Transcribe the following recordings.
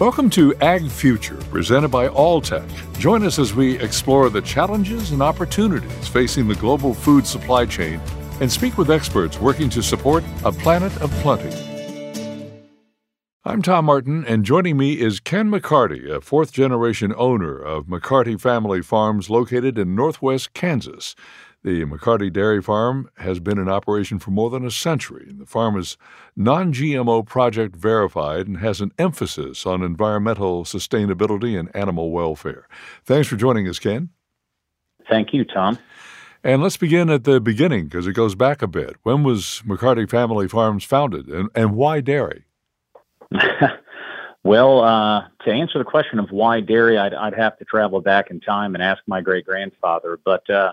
Welcome to Ag Future, presented by Alltech. Join us as we explore the challenges and opportunities facing the global food supply chain and speak with experts working to support a planet of plenty. I'm Tom Martin, and joining me is Ken McCarty, a fourth generation owner of McCarty Family Farms located in northwest Kansas. The McCarty Dairy Farm has been in operation for more than a century. The farm is non GMO project verified and has an emphasis on environmental sustainability and animal welfare. Thanks for joining us, Ken. Thank you, Tom. And let's begin at the beginning because it goes back a bit. When was McCarty Family Farms founded and, and why dairy? well, uh, to answer the question of why dairy, I'd, I'd, have to travel back in time and ask my great grandfather. But uh,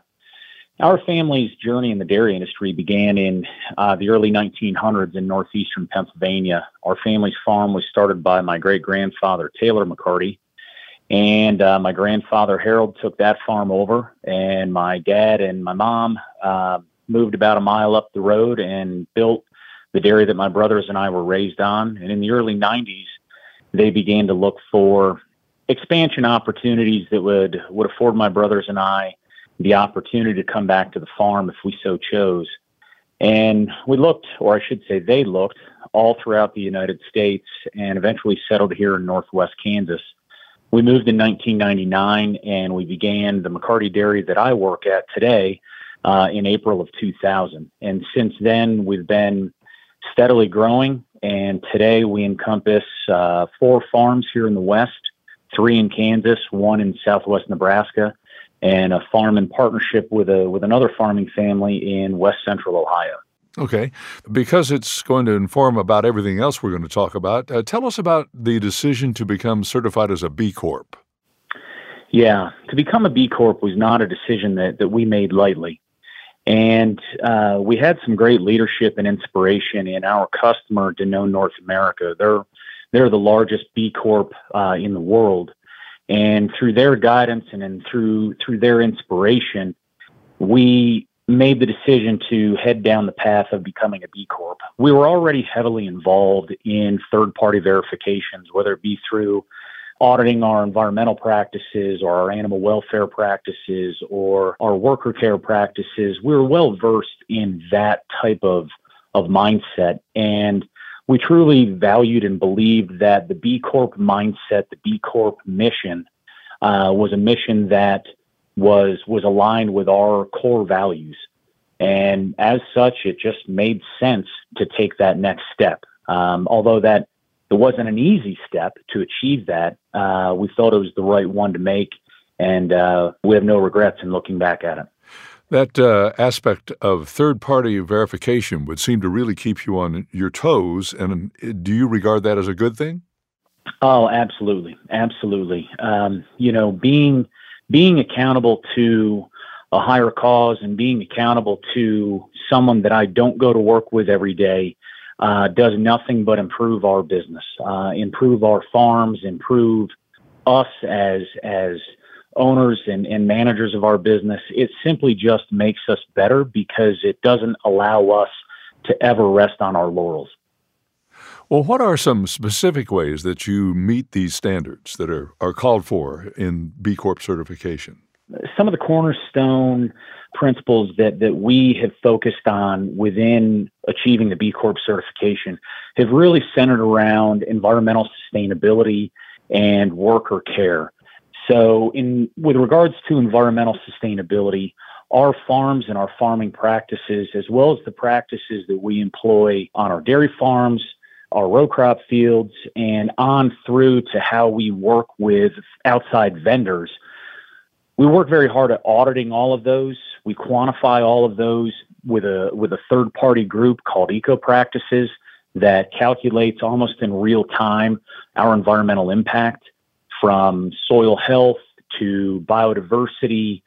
our family's journey in the dairy industry began in uh, the early 1900s in northeastern Pennsylvania. Our family's farm was started by my great grandfather, Taylor McCarty. And uh, my grandfather, Harold, took that farm over. And my dad and my mom uh, moved about a mile up the road and built the dairy that my brothers and I were raised on. And in the early 90s, they began to look for expansion opportunities that would, would afford my brothers and I the opportunity to come back to the farm if we so chose. And we looked, or I should say, they looked all throughout the United States and eventually settled here in Northwest Kansas. We moved in 1999 and we began the McCarty Dairy that I work at today uh, in April of 2000. And since then, we've been steadily growing. And today we encompass uh, four farms here in the West, three in Kansas, one in Southwest Nebraska, and a farm in partnership with a with another farming family in west central Ohio. Okay, because it's going to inform about everything else we're going to talk about. Uh, tell us about the decision to become certified as a B Corp. Yeah, to become a B Corp was not a decision that that we made lightly, and uh, we had some great leadership and inspiration in our customer, Danone North America. They're they're the largest B Corp uh, in the world, and through their guidance and, through through their inspiration, we made the decision to head down the path of becoming a B Corp. We were already heavily involved in third party verifications, whether it be through auditing our environmental practices or our animal welfare practices or our worker care practices. We were well versed in that type of, of mindset. And we truly valued and believed that the B Corp mindset, the B Corp mission, uh, was a mission that was was aligned with our core values, and as such, it just made sense to take that next step. Um, although that it wasn't an easy step to achieve that, uh, we thought it was the right one to make, and uh, we have no regrets in looking back at it. That uh, aspect of third party verification would seem to really keep you on your toes. And do you regard that as a good thing? Oh, absolutely. Absolutely. Um, you know, being, being accountable to a higher cause and being accountable to someone that I don't go to work with every day uh, does nothing but improve our business, uh, improve our farms, improve us as as owners and, and managers of our business, it simply just makes us better because it doesn't allow us to ever rest on our laurels. Well, what are some specific ways that you meet these standards that are, are called for in B Corp certification? Some of the cornerstone principles that, that we have focused on within achieving the B Corp certification have really centered around environmental sustainability and worker care. So, in with regards to environmental sustainability, our farms and our farming practices, as well as the practices that we employ on our dairy farms, our row crop fields, and on through to how we work with outside vendors, we work very hard at auditing all of those. We quantify all of those with a with a third party group called Eco Practices that calculates almost in real time our environmental impact from soil health to biodiversity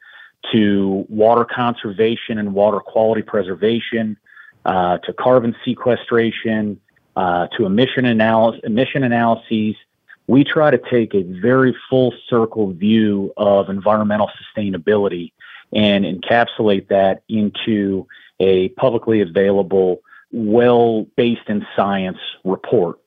to water conservation and water quality preservation uh, to carbon sequestration uh, to emission, analysis, emission analyses. We try to take a very full circle view of environmental sustainability and encapsulate that into a publicly available, well based in science report.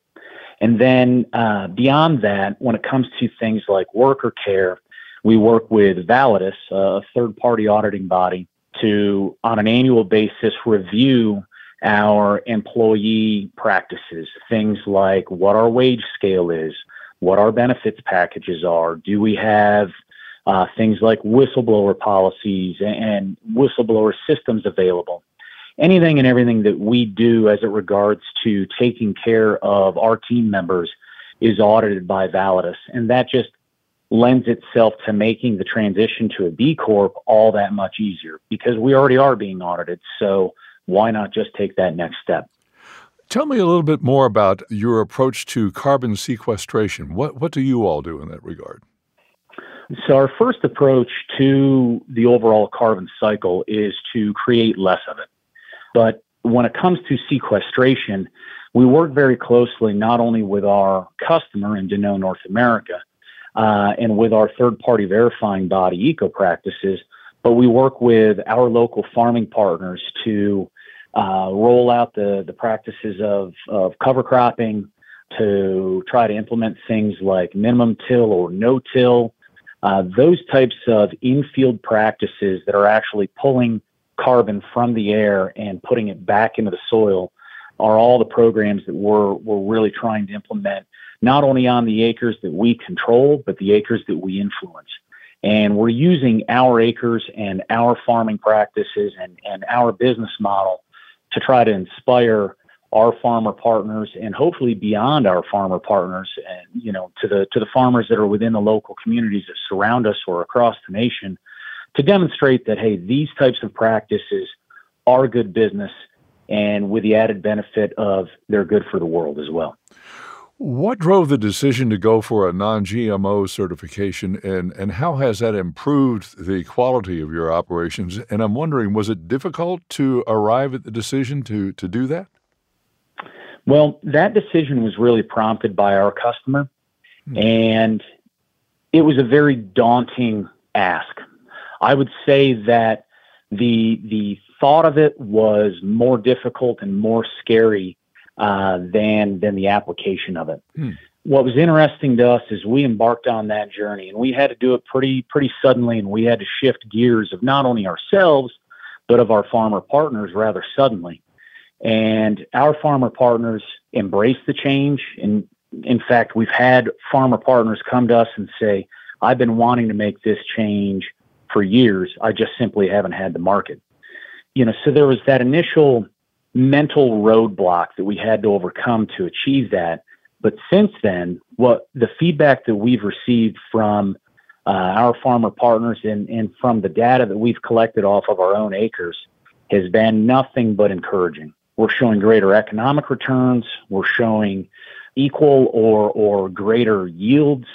And then uh, beyond that, when it comes to things like worker care, we work with Validus, a third party auditing body, to, on an annual basis, review our employee practices. Things like what our wage scale is, what our benefits packages are. Do we have uh, things like whistleblower policies and whistleblower systems available? Anything and everything that we do as it regards to taking care of our team members is audited by Validus. And that just lends itself to making the transition to a B Corp all that much easier because we already are being audited. So why not just take that next step? Tell me a little bit more about your approach to carbon sequestration. What, what do you all do in that regard? So, our first approach to the overall carbon cycle is to create less of it. But when it comes to sequestration, we work very closely not only with our customer in Danone North America uh, and with our third party verifying body, Eco Practices, but we work with our local farming partners to uh, roll out the, the practices of, of cover cropping, to try to implement things like minimum till or no till, uh, those types of infield practices that are actually pulling carbon from the air and putting it back into the soil are all the programs that we're, we're really trying to implement, not only on the acres that we control, but the acres that we influence. And we're using our acres and our farming practices and, and our business model to try to inspire our farmer partners and hopefully beyond our farmer partners and you know to the to the farmers that are within the local communities that surround us or across the nation to demonstrate that hey these types of practices are good business and with the added benefit of they're good for the world as well. What drove the decision to go for a non GMO certification, and, and how has that improved the quality of your operations? And I'm wondering, was it difficult to arrive at the decision to, to do that? Well, that decision was really prompted by our customer, hmm. and it was a very daunting ask. I would say that the the thought of it was more difficult and more scary uh, than than the application of it. Hmm. What was interesting to us is we embarked on that journey, and we had to do it pretty pretty suddenly, and we had to shift gears of not only ourselves but of our farmer partners rather suddenly. And our farmer partners embraced the change. And in fact, we've had farmer partners come to us and say, "I've been wanting to make this change for years. I just simply haven't had the market." You know, so there was that initial mental roadblock that we had to overcome to achieve that. But since then, what the feedback that we've received from uh, our farmer partners and, and from the data that we've collected off of our own acres has been nothing but encouraging. We're showing greater economic returns. We're showing equal or, or greater yields.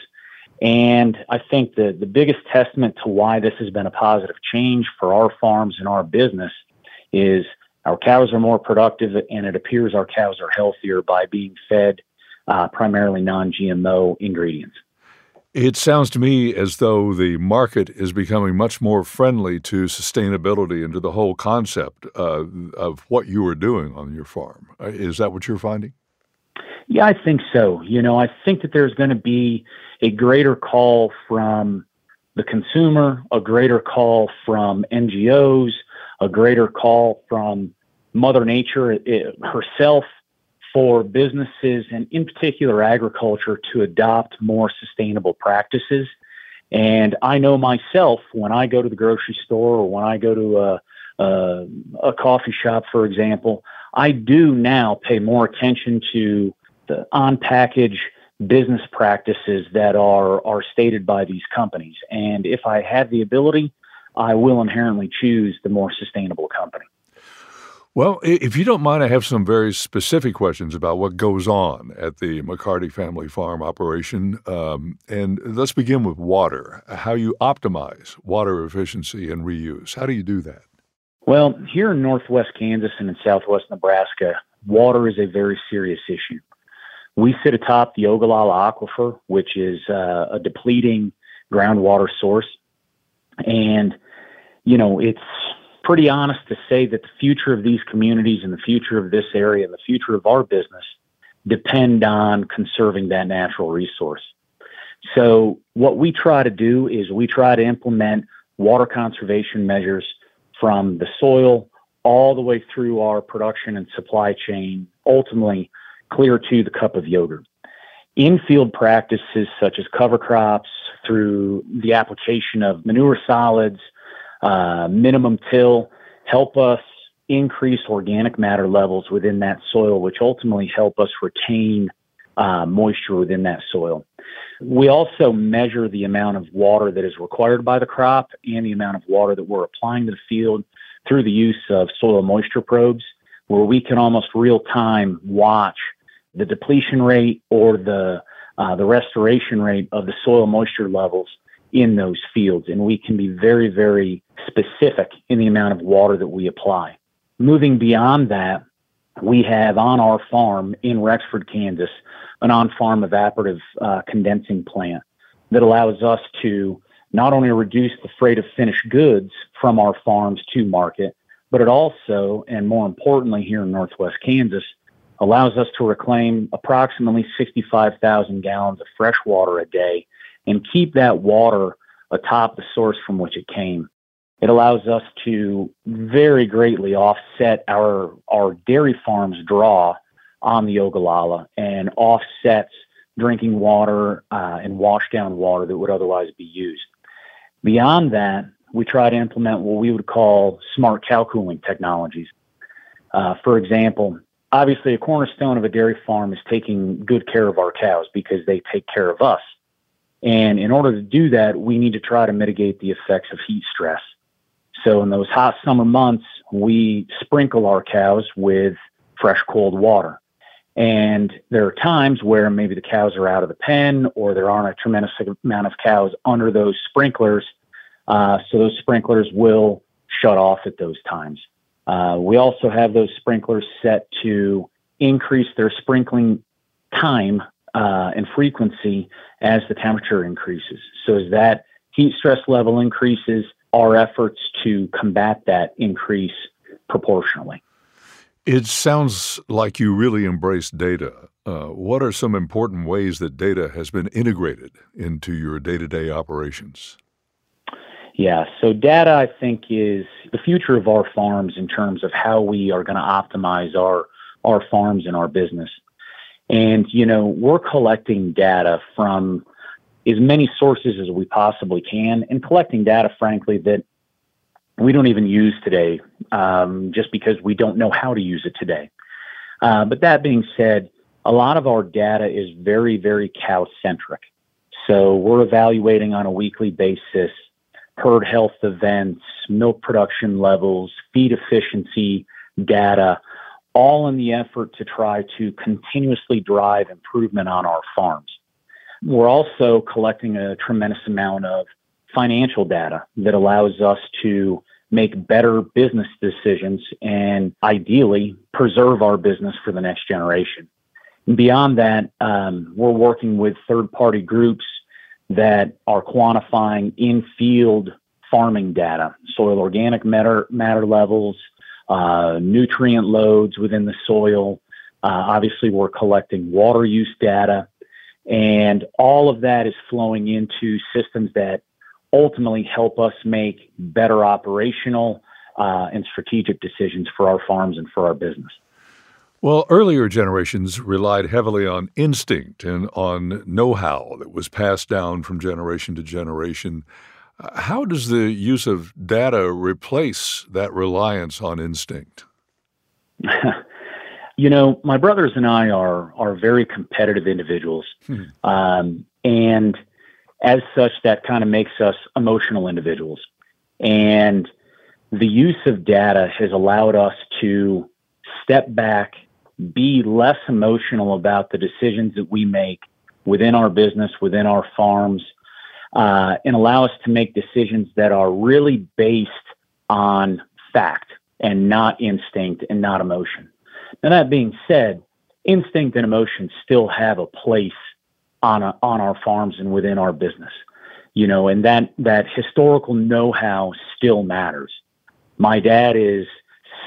And I think the, the biggest testament to why this has been a positive change for our farms and our business is our cows are more productive, and it appears our cows are healthier by being fed uh, primarily non GMO ingredients. It sounds to me as though the market is becoming much more friendly to sustainability and to the whole concept uh, of what you are doing on your farm. Uh, is that what you're finding? Yeah, I think so. You know, I think that there's going to be a greater call from the consumer, a greater call from NGOs, a greater call from Mother Nature it, herself for businesses and, in particular, agriculture to adopt more sustainable practices. And I know myself when I go to the grocery store or when I go to a, a, a coffee shop, for example, I do now pay more attention to the on package business practices that are, are stated by these companies. And if I have the ability, I will inherently choose the more sustainable company. Well, if you don't mind, I have some very specific questions about what goes on at the McCarty Family Farm operation. Um, and let's begin with water, how you optimize water efficiency and reuse. How do you do that? Well, here in northwest Kansas and in southwest Nebraska, water is a very serious issue. We sit atop the Ogallala Aquifer, which is uh, a depleting groundwater source. And, you know, it's pretty honest to say that the future of these communities and the future of this area and the future of our business depend on conserving that natural resource. So, what we try to do is we try to implement water conservation measures from the soil all the way through our production and supply chain, ultimately clear to the cup of yogurt. In-field practices such as cover crops, through the application of manure solids, uh, minimum till, help us increase organic matter levels within that soil, which ultimately help us retain uh, moisture within that soil. We also measure the amount of water that is required by the crop and the amount of water that we're applying to the field through the use of soil moisture probes, where we can almost real time watch the depletion rate or the uh, the restoration rate of the soil moisture levels in those fields, and we can be very, very specific in the amount of water that we apply. Moving beyond that, we have on our farm in Rexford, Kansas, an on-farm evaporative uh, condensing plant that allows us to not only reduce the freight of finished goods from our farms to market, but it also, and more importantly, here in Northwest Kansas, allows us to reclaim approximately 65,000 gallons of fresh water a day and keep that water atop the source from which it came. It allows us to very greatly offset our, our dairy farm's draw on the Ogallala and offsets drinking water uh, and wash down water that would otherwise be used. Beyond that, we try to implement what we would call smart cow cooling technologies. Uh, for example, obviously a cornerstone of a dairy farm is taking good care of our cows because they take care of us. And in order to do that, we need to try to mitigate the effects of heat stress. So in those hot summer months, we sprinkle our cows with fresh cold water. And there are times where maybe the cows are out of the pen or there aren't a tremendous amount of cows under those sprinklers. Uh, so those sprinklers will shut off at those times. Uh, we also have those sprinklers set to increase their sprinkling time uh, and frequency as the temperature increases. So as that heat stress level increases, our efforts to combat that increase proportionally. It sounds like you really embrace data. Uh, what are some important ways that data has been integrated into your day to day operations? Yeah, so data, I think, is the future of our farms in terms of how we are going to optimize our our farms and our business. And you know, we're collecting data from as many sources as we possibly can, and collecting data, frankly, that we don't even use today, um, just because we don't know how to use it today. Uh, but that being said, a lot of our data is very, very cow centric. So we're evaluating on a weekly basis herd health events, milk production levels, feed efficiency data, all in the effort to try to continuously drive improvement on our farms. We're also collecting a tremendous amount of financial data that allows us to make better business decisions and ideally preserve our business for the next generation. And beyond that, um, we're working with third party groups that are quantifying in field farming data, soil organic matter, matter levels, uh, nutrient loads within the soil. Uh, obviously, we're collecting water use data, and all of that is flowing into systems that ultimately help us make better operational uh, and strategic decisions for our farms and for our business. Well, earlier generations relied heavily on instinct and on know how that was passed down from generation to generation. Uh, how does the use of data replace that reliance on instinct? you know, my brothers and I are are very competitive individuals, hmm. um, and as such, that kind of makes us emotional individuals. And the use of data has allowed us to step back be less emotional about the decisions that we make within our business, within our farms, uh, and allow us to make decisions that are really based on fact and not instinct and not emotion. Now, that being said, instinct and emotion still have a place on a, on our farms and within our business, you know, and that that historical know-how still matters. My dad is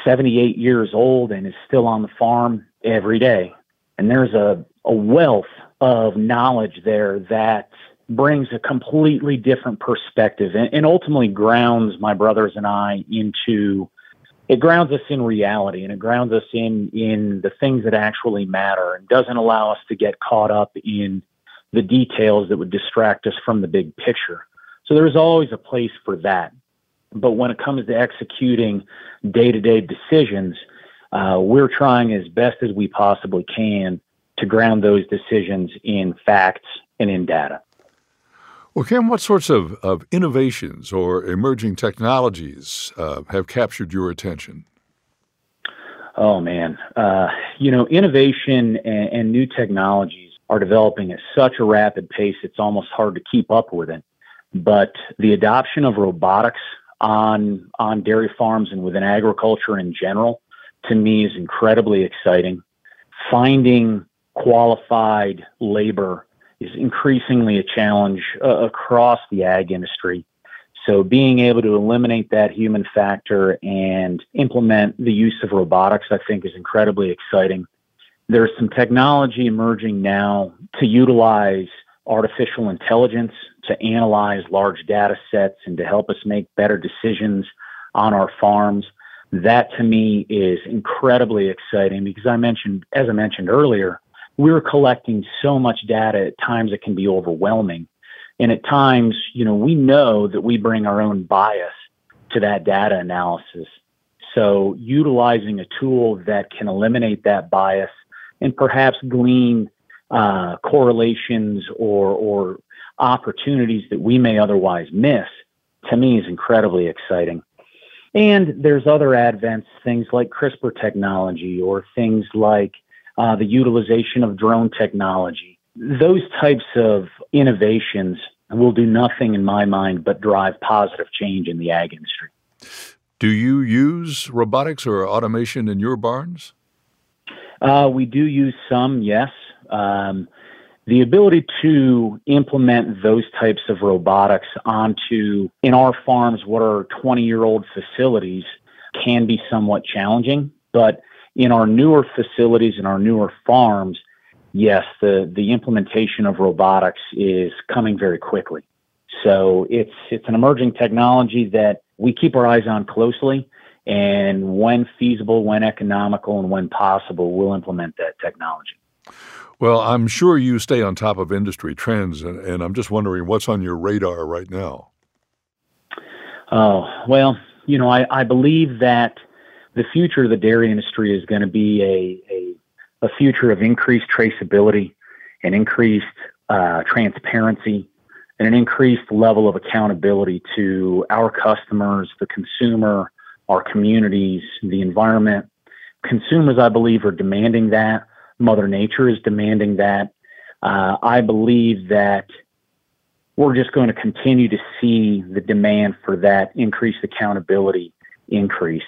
78 years old and is still on the farm every day. And there's a, a wealth of knowledge there that brings a completely different perspective and, and ultimately grounds my brothers and I into it grounds us in reality and it grounds us in in the things that actually matter and doesn't allow us to get caught up in the details that would distract us from the big picture. So there's always a place for that. But when it comes to executing day-to-day decisions, uh, we're trying as best as we possibly can to ground those decisions in facts and in data. Well, Ken, what sorts of, of innovations or emerging technologies uh, have captured your attention? Oh, man. Uh, you know, innovation and, and, new technologies are developing at such a rapid pace, it's almost hard to keep up with it. But the adoption of robotics on, on dairy farms and within agriculture in general, to me, is incredibly exciting. Finding qualified labor is increasingly a challenge uh, across the ag industry. So, being able to eliminate that human factor and implement the use of robotics, I think, is incredibly exciting. There's some technology emerging now to utilize artificial intelligence to analyze large data sets and to help us make better decisions on our farms. That to me is incredibly exciting because I mentioned, as I mentioned earlier, we're collecting so much data at times it can be overwhelming. And at times, you know, we know that we bring our own bias to that data analysis. So utilizing a tool that can eliminate that bias and perhaps glean uh, correlations or, or opportunities that we may otherwise miss, to me is incredibly exciting. And there's other advents, things like CRISPR technology or things like uh, the utilization of drone technology. Those types of innovations will do nothing in my mind but drive positive change in the ag industry. Do you use robotics or automation in your barns? Uh, we do use some, yes. Um, the ability to implement those types of robotics onto, in our farms, what are 20 year old facilities can be somewhat challenging. But in our newer facilities and our newer farms, yes, the, the implementation of robotics is coming very quickly. So it's it's an emerging technology that we keep our eyes on closely, and when feasible, when economical, and when possible, we'll implement that technology. Well, I'm sure you stay on top of industry trends, and, and I'm just wondering what's on your radar right now. Oh well, you know, I, I believe that the future of the dairy industry is going to be a, a, a future of increased traceability and increased uh, transparency and an increased level of accountability to our customers, the consumer, our communities, the environment. Consumers, I believe, are demanding that. Mother Nature is demanding that. Uh, I believe that we're just going to continue to see the demand for that increased accountability increase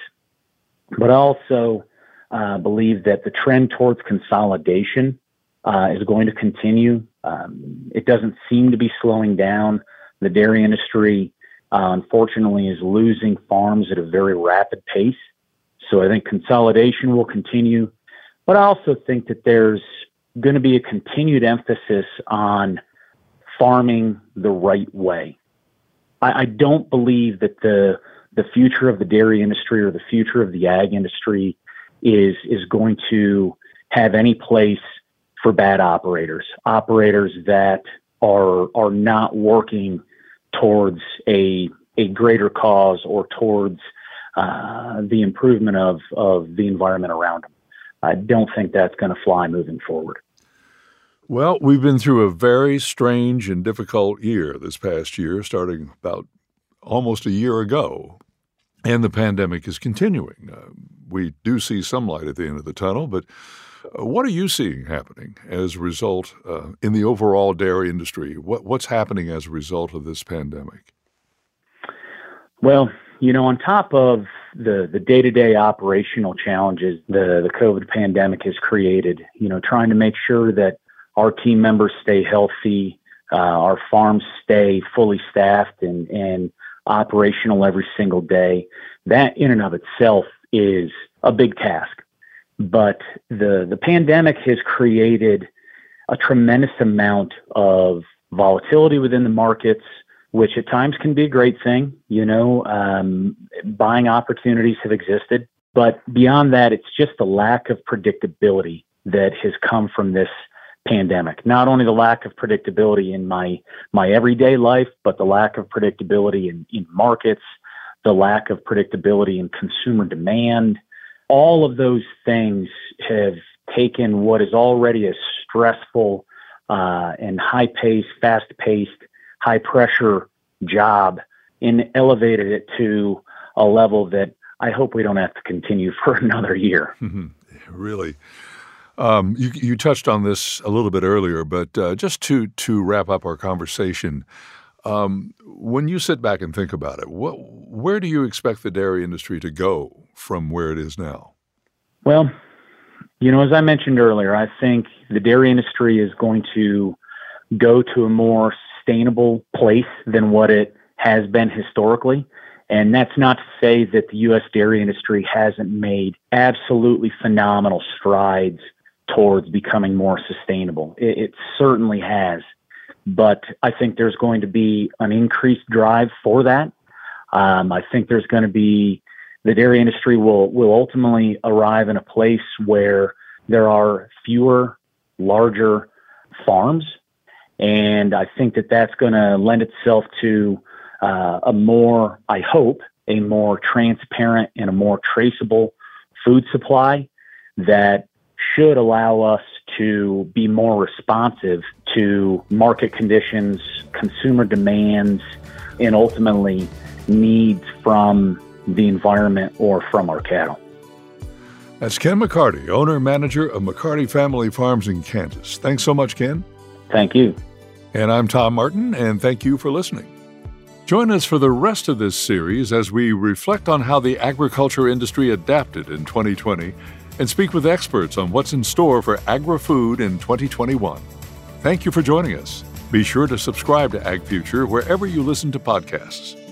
but I also uh, believe that the trend towards consolidation uh, is going to continue. Um, it doesn't seem to be slowing down. The dairy industry, uh, unfortunately, is losing farms at a very rapid pace. So I think consolidation will continue. But I also think that there's going to be a continued emphasis on farming the right way. I, I don't believe that the the future of the dairy industry or the future of the ag industry is is going to have any place for bad operators, operators that are are not working towards a a greater cause or towards uh, the improvement of of the environment around them. I don't think that's going to fly moving forward. Well, we've been through a very strange and difficult year this past year, starting about almost a year ago and the pandemic is continuing. Uh, we do see some light at the end of the tunnel, but uh, what are you seeing happening as a result uh, in the overall dairy industry? What, what's happening as a result of this pandemic? Well, you know, on top of the, the day-to-day operational challenges the, the COVID pandemic has created, you know, trying to make sure that our team members stay healthy, uh, our farms stay fully staffed and, and operational every single day. That in and of itself is a big task. but the the pandemic has created a tremendous amount of volatility within the markets, which at times can be a great thing. You know, um, buying opportunities have existed, but beyond that, it's just the lack of predictability that has come from this pandemic. Not only the lack of predictability in my my everyday life, but the lack of predictability in, in markets, the lack of predictability in consumer demand. All of those things have taken what is already a stressful uh, and high paced, fast paced, high pressure job and elevated it to a level that I hope we don't have to continue for another year. really. Um, you, you, touched on this a little bit earlier, but uh, just to to wrap up our conversation, um, when you sit back and think about it, what, where do you expect the dairy industry to go from where it is now? Well, you know, as I mentioned earlier, I think the dairy industry is going to go to a more sustainable place than what it has been historically. And that's not to say that the U.S. dairy industry hasn't made absolutely phenomenal strides towards becoming more sustainable. It, it, certainly has. But I think there's going to be an increased drive for that. Um, I think there's going to be the dairy industry will will ultimately arrive in a place where there are fewer larger farms, and I think that that's going to lend itself to uh, a more, I hope, a more transparent and a more traceable food supply that should allow us to be more responsive to market conditions, consumer demands, and ultimately needs from the environment or from our cattle. That's Ken McCarty, owner manager of McCarty Family Farms in Kansas. Thanks so much, Ken. Thank you. And I'm Tom Martin, and thank you for listening. Join us for the rest of this series as we reflect on how the agriculture industry adapted in 2020 and speak with experts on what's in store for agri food in 2021. Thank you for joining us. Be sure to subscribe to Ag Future wherever you listen to podcasts.